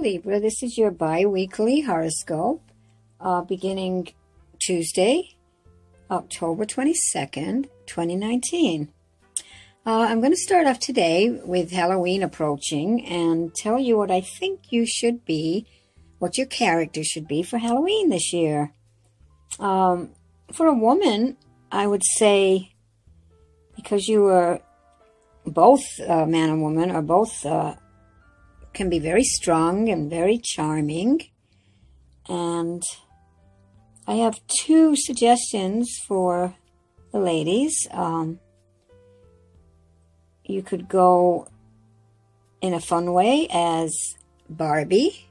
Libra, this is your bi weekly horoscope uh, beginning Tuesday, October 22nd, 2019. Uh, I'm going to start off today with Halloween approaching and tell you what I think you should be, what your character should be for Halloween this year. Um, for a woman, I would say, because you are both uh, man and woman, are both uh, can be very strong and very charming. And I have two suggestions for the ladies. Um, you could go in a fun way as Barbie.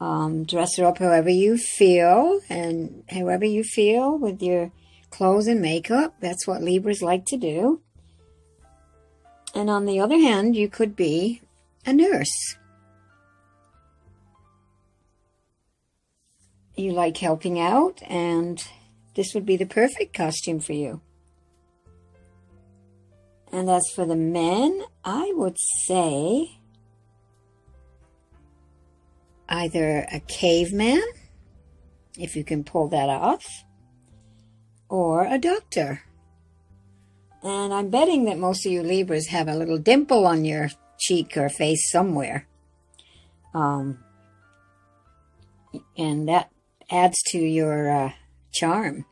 Um, dress her up however you feel and however you feel with your clothes and makeup. That's what Libras like to do. And on the other hand, you could be a nurse. You like helping out, and this would be the perfect costume for you. And as for the men, I would say either a caveman, if you can pull that off, or a doctor. And I'm betting that most of you Libras have a little dimple on your cheek or face somewhere. Um, and that adds to your uh, charm.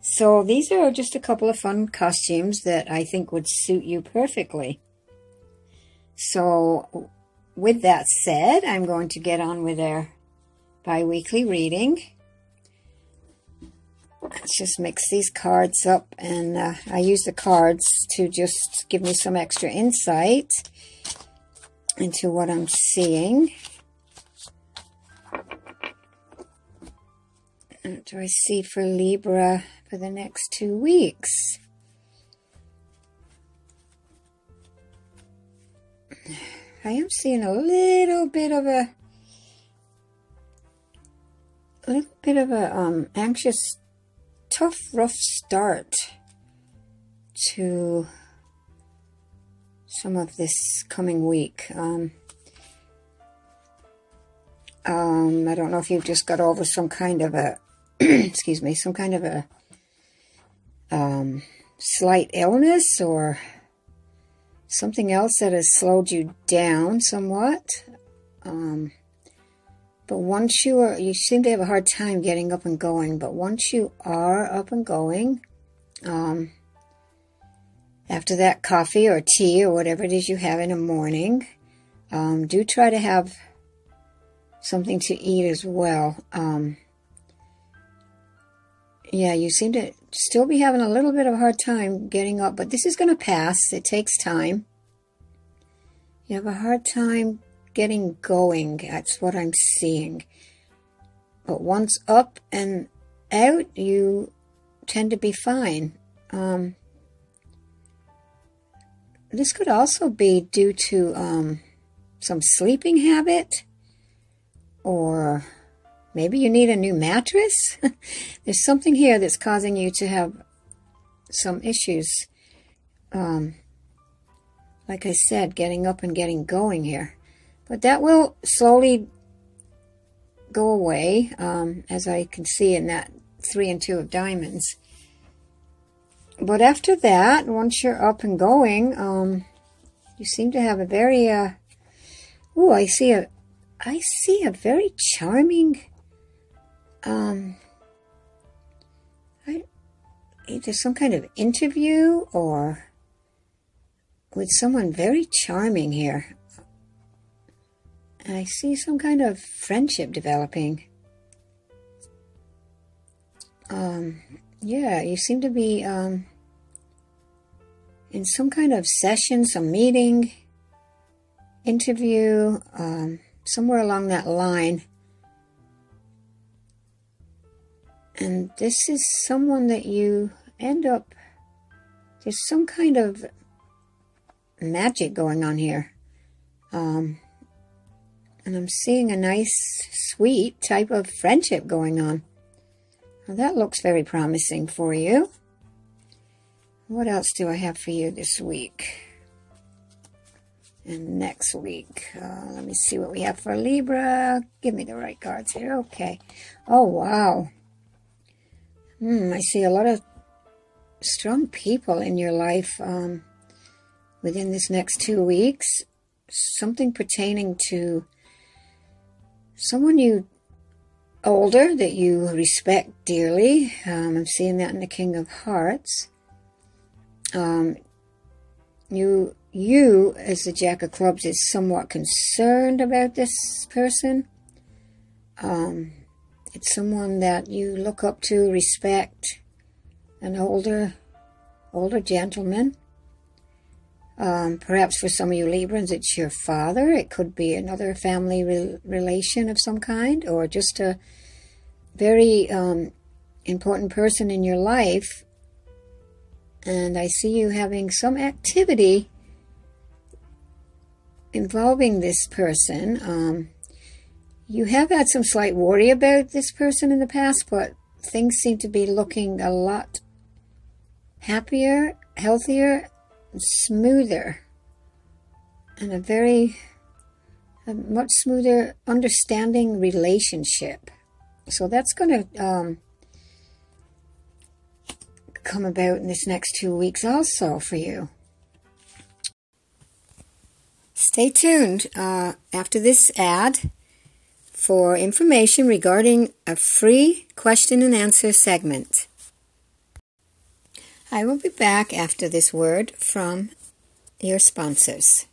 So these are just a couple of fun costumes that I think would suit you perfectly. So with that said, I'm going to get on with our bi-weekly reading. Let's just mix these cards up and uh, I use the cards to just give me some extra insight into what I'm seeing. What do I see for Libra for the next two weeks? I am seeing a little bit of a a little bit of a um, anxious, tough, rough start to some of this coming week. Um, um, I don't know if you've just got over some kind of a, excuse me, some kind of a um, slight illness or something else that has slowed you down somewhat. Um, but once you are, you seem to have a hard time getting up and going, but once you are up and going, um, after that coffee or tea or whatever it is you have in the morning, um, do try to have something to eat as well. Um, yeah, you seem to still be having a little bit of a hard time getting up, but this is going to pass. It takes time. You have a hard time getting going. That's what I'm seeing. But once up and out, you tend to be fine. Um, this could also be due to um, some sleeping habit or maybe you need a new mattress. There's something here that's causing you to have some issues. Um, like I said, getting up and getting going here. But that will slowly go away, um, as I can see in that three and two of diamonds. But after that, once you're up and going, um, you seem to have a very, uh, oh, I see a, I see a very charming, um, I, either some kind of interview or with someone very charming here. I see some kind of friendship developing. Um, yeah, you seem to be, um, in some kind of session, some meeting, interview, um, somewhere along that line. And this is someone that you end up, there's some kind of magic going on here. Um, and I'm seeing a nice, sweet type of friendship going on. Well, that looks very promising for you. What else do I have for you this week? And next week, uh, let me see what we have for Libra. Give me the right cards here. Okay. Oh, wow. Hmm, I see a lot of strong people in your life um, within this next two weeks. Something pertaining to someone you older that you respect dearly. Um, I'm seeing that in the King of Hearts. Um, you, you, as the Jack of Clubs, is somewhat concerned about this person. Um, it's someone that you look up to, respect, an older, older gentleman. Um, perhaps for some of you Librans, it's your father. It could be another family re relation of some kind, or just a very um, important person in your life. And I see you having some activity involving this person. Um, you have had some slight worry about this person in the past, but things seem to be looking a lot happier, healthier, smoother, and a very a much smoother understanding relationship. So that's going to um, come about in this next two weeks also for you. Stay tuned uh, after this ad for information regarding a free question and answer segment. I will be back after this word from your sponsors.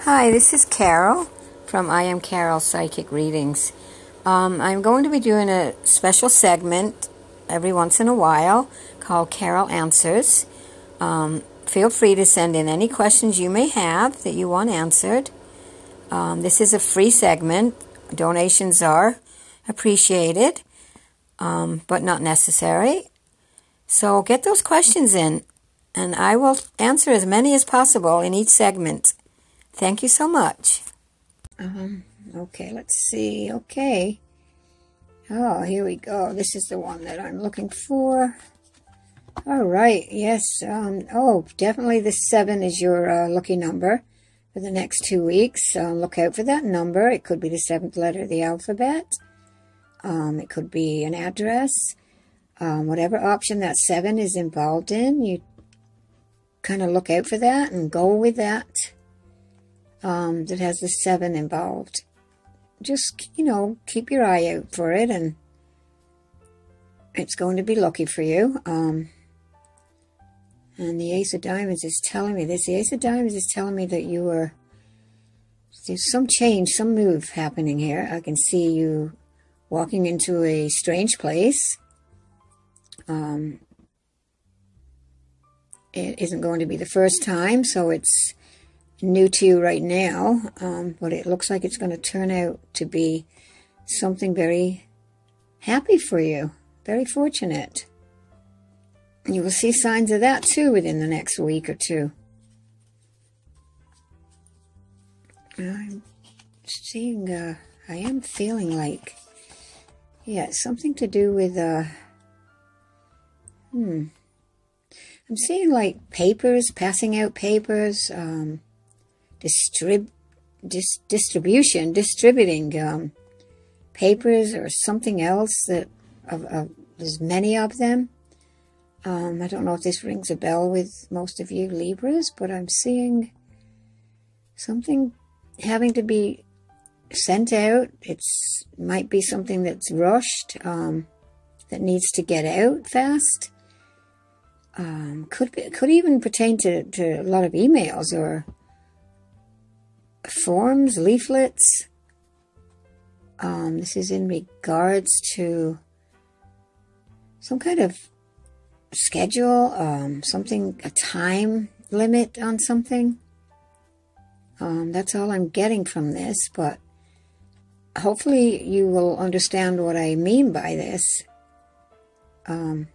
Hi, this is Carol from I Am Carol Psychic Readings. Um, I'm going to be doing a special segment every once in a while called Carol Answers. Um, feel free to send in any questions you may have that you want answered. Um, this is a free segment. Donations are appreciated, um, but not necessary. So get those questions in, and I will answer as many as possible in each segment. Thank you so much. Um, okay, let's see. Okay. Oh, here we go. This is the one that I'm looking for. All right. Yes. Um, oh, definitely the seven is your uh, lucky number for the next two weeks. Uh, look out for that number. It could be the seventh letter of the alphabet. Um, it could be an address. Um, whatever option that seven is involved in, you kind of look out for that and go with that um, that has the seven involved. Just, you know, keep your eye out for it and it's going to be lucky for you. Um, and the Ace of Diamonds is telling me this. The Ace of Diamonds is telling me that you are, there's some change, some move happening here. I can see you walking into a strange place. Um, it isn't going to be the first time, so it's new to you right now, um, but it looks like it's going to turn out to be something very happy for you, very fortunate. You will see signs of that too within the next week or two. I'm seeing, uh, I am feeling like, yeah, something to do with, uh, hmm. I'm seeing like papers, passing out papers, um, distrib dis distribution, distributing um, papers or something else that of, of, there's many of them. Um, I don't know if this rings a bell with most of you Libras, but I'm seeing something having to be sent out. It's might be something that's rushed, um, that needs to get out fast. Um, could be, could even pertain to, to a lot of emails or forms, leaflets. Um, this is in regards to some kind of schedule, um, something, a time limit on something. Um, that's all I'm getting from this, but hopefully you will understand what I mean by this. Um,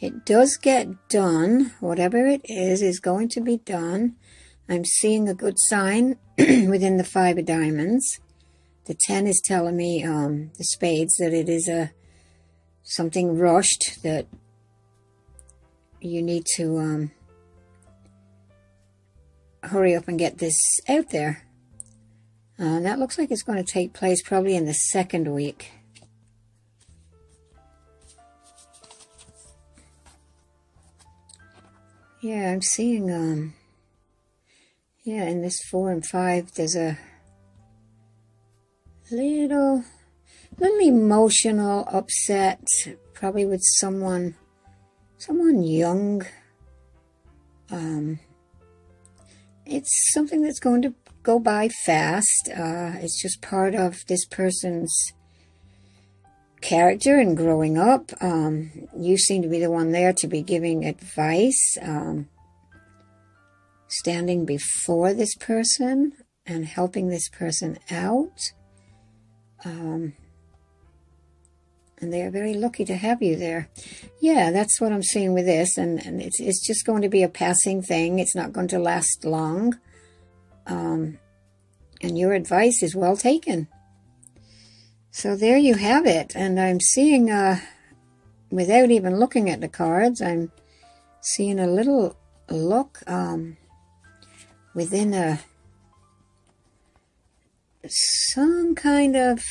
it does get done. Whatever it is, is going to be done. I'm seeing a good sign within the five of diamonds. The 10 is telling me, um, the spades, that it is a something rushed that you need to um, hurry up and get this out there. Uh, that looks like it's going to take place probably in the second week. Yeah, I'm seeing, um, yeah, in this four and five, there's a little, little emotional upset, probably with someone, someone young. Um, it's something that's going to go by fast. Uh, it's just part of this person's character and growing up. Um, you seem to be the one there to be giving advice, um, standing before this person and helping this person out. Um, and they are very lucky to have you there. Yeah, that's what I'm seeing with this, and, and it's it's just going to be a passing thing. It's not going to last long. Um, and your advice is well taken. So there you have it, and I'm seeing, uh, without even looking at the cards, I'm seeing a little look um, within a some kind of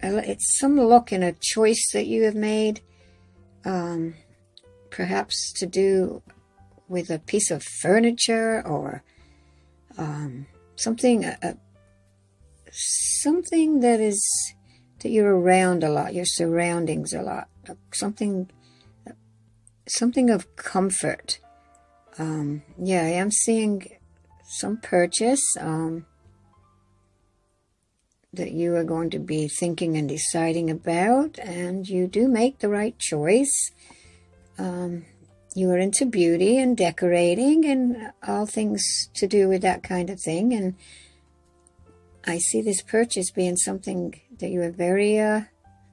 it's some look in a choice that you have made, um, perhaps to do with a piece of furniture or um, something, uh, something that is that you're around a lot, your surroundings a lot, something, something of comfort. Um, yeah, I am seeing some purchase. Um, that you are going to be thinking and deciding about, and you do make the right choice. Um, you are into beauty and decorating and all things to do with that kind of thing. And I see this purchase being something that you are very, uh,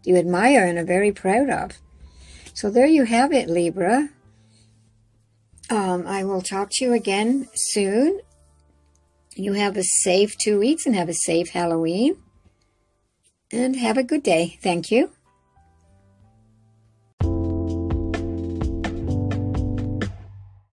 you admire and are very proud of. So there you have it, Libra. Um, I will talk to you again soon. You have a safe two weeks and have a safe Halloween and have a good day. Thank you.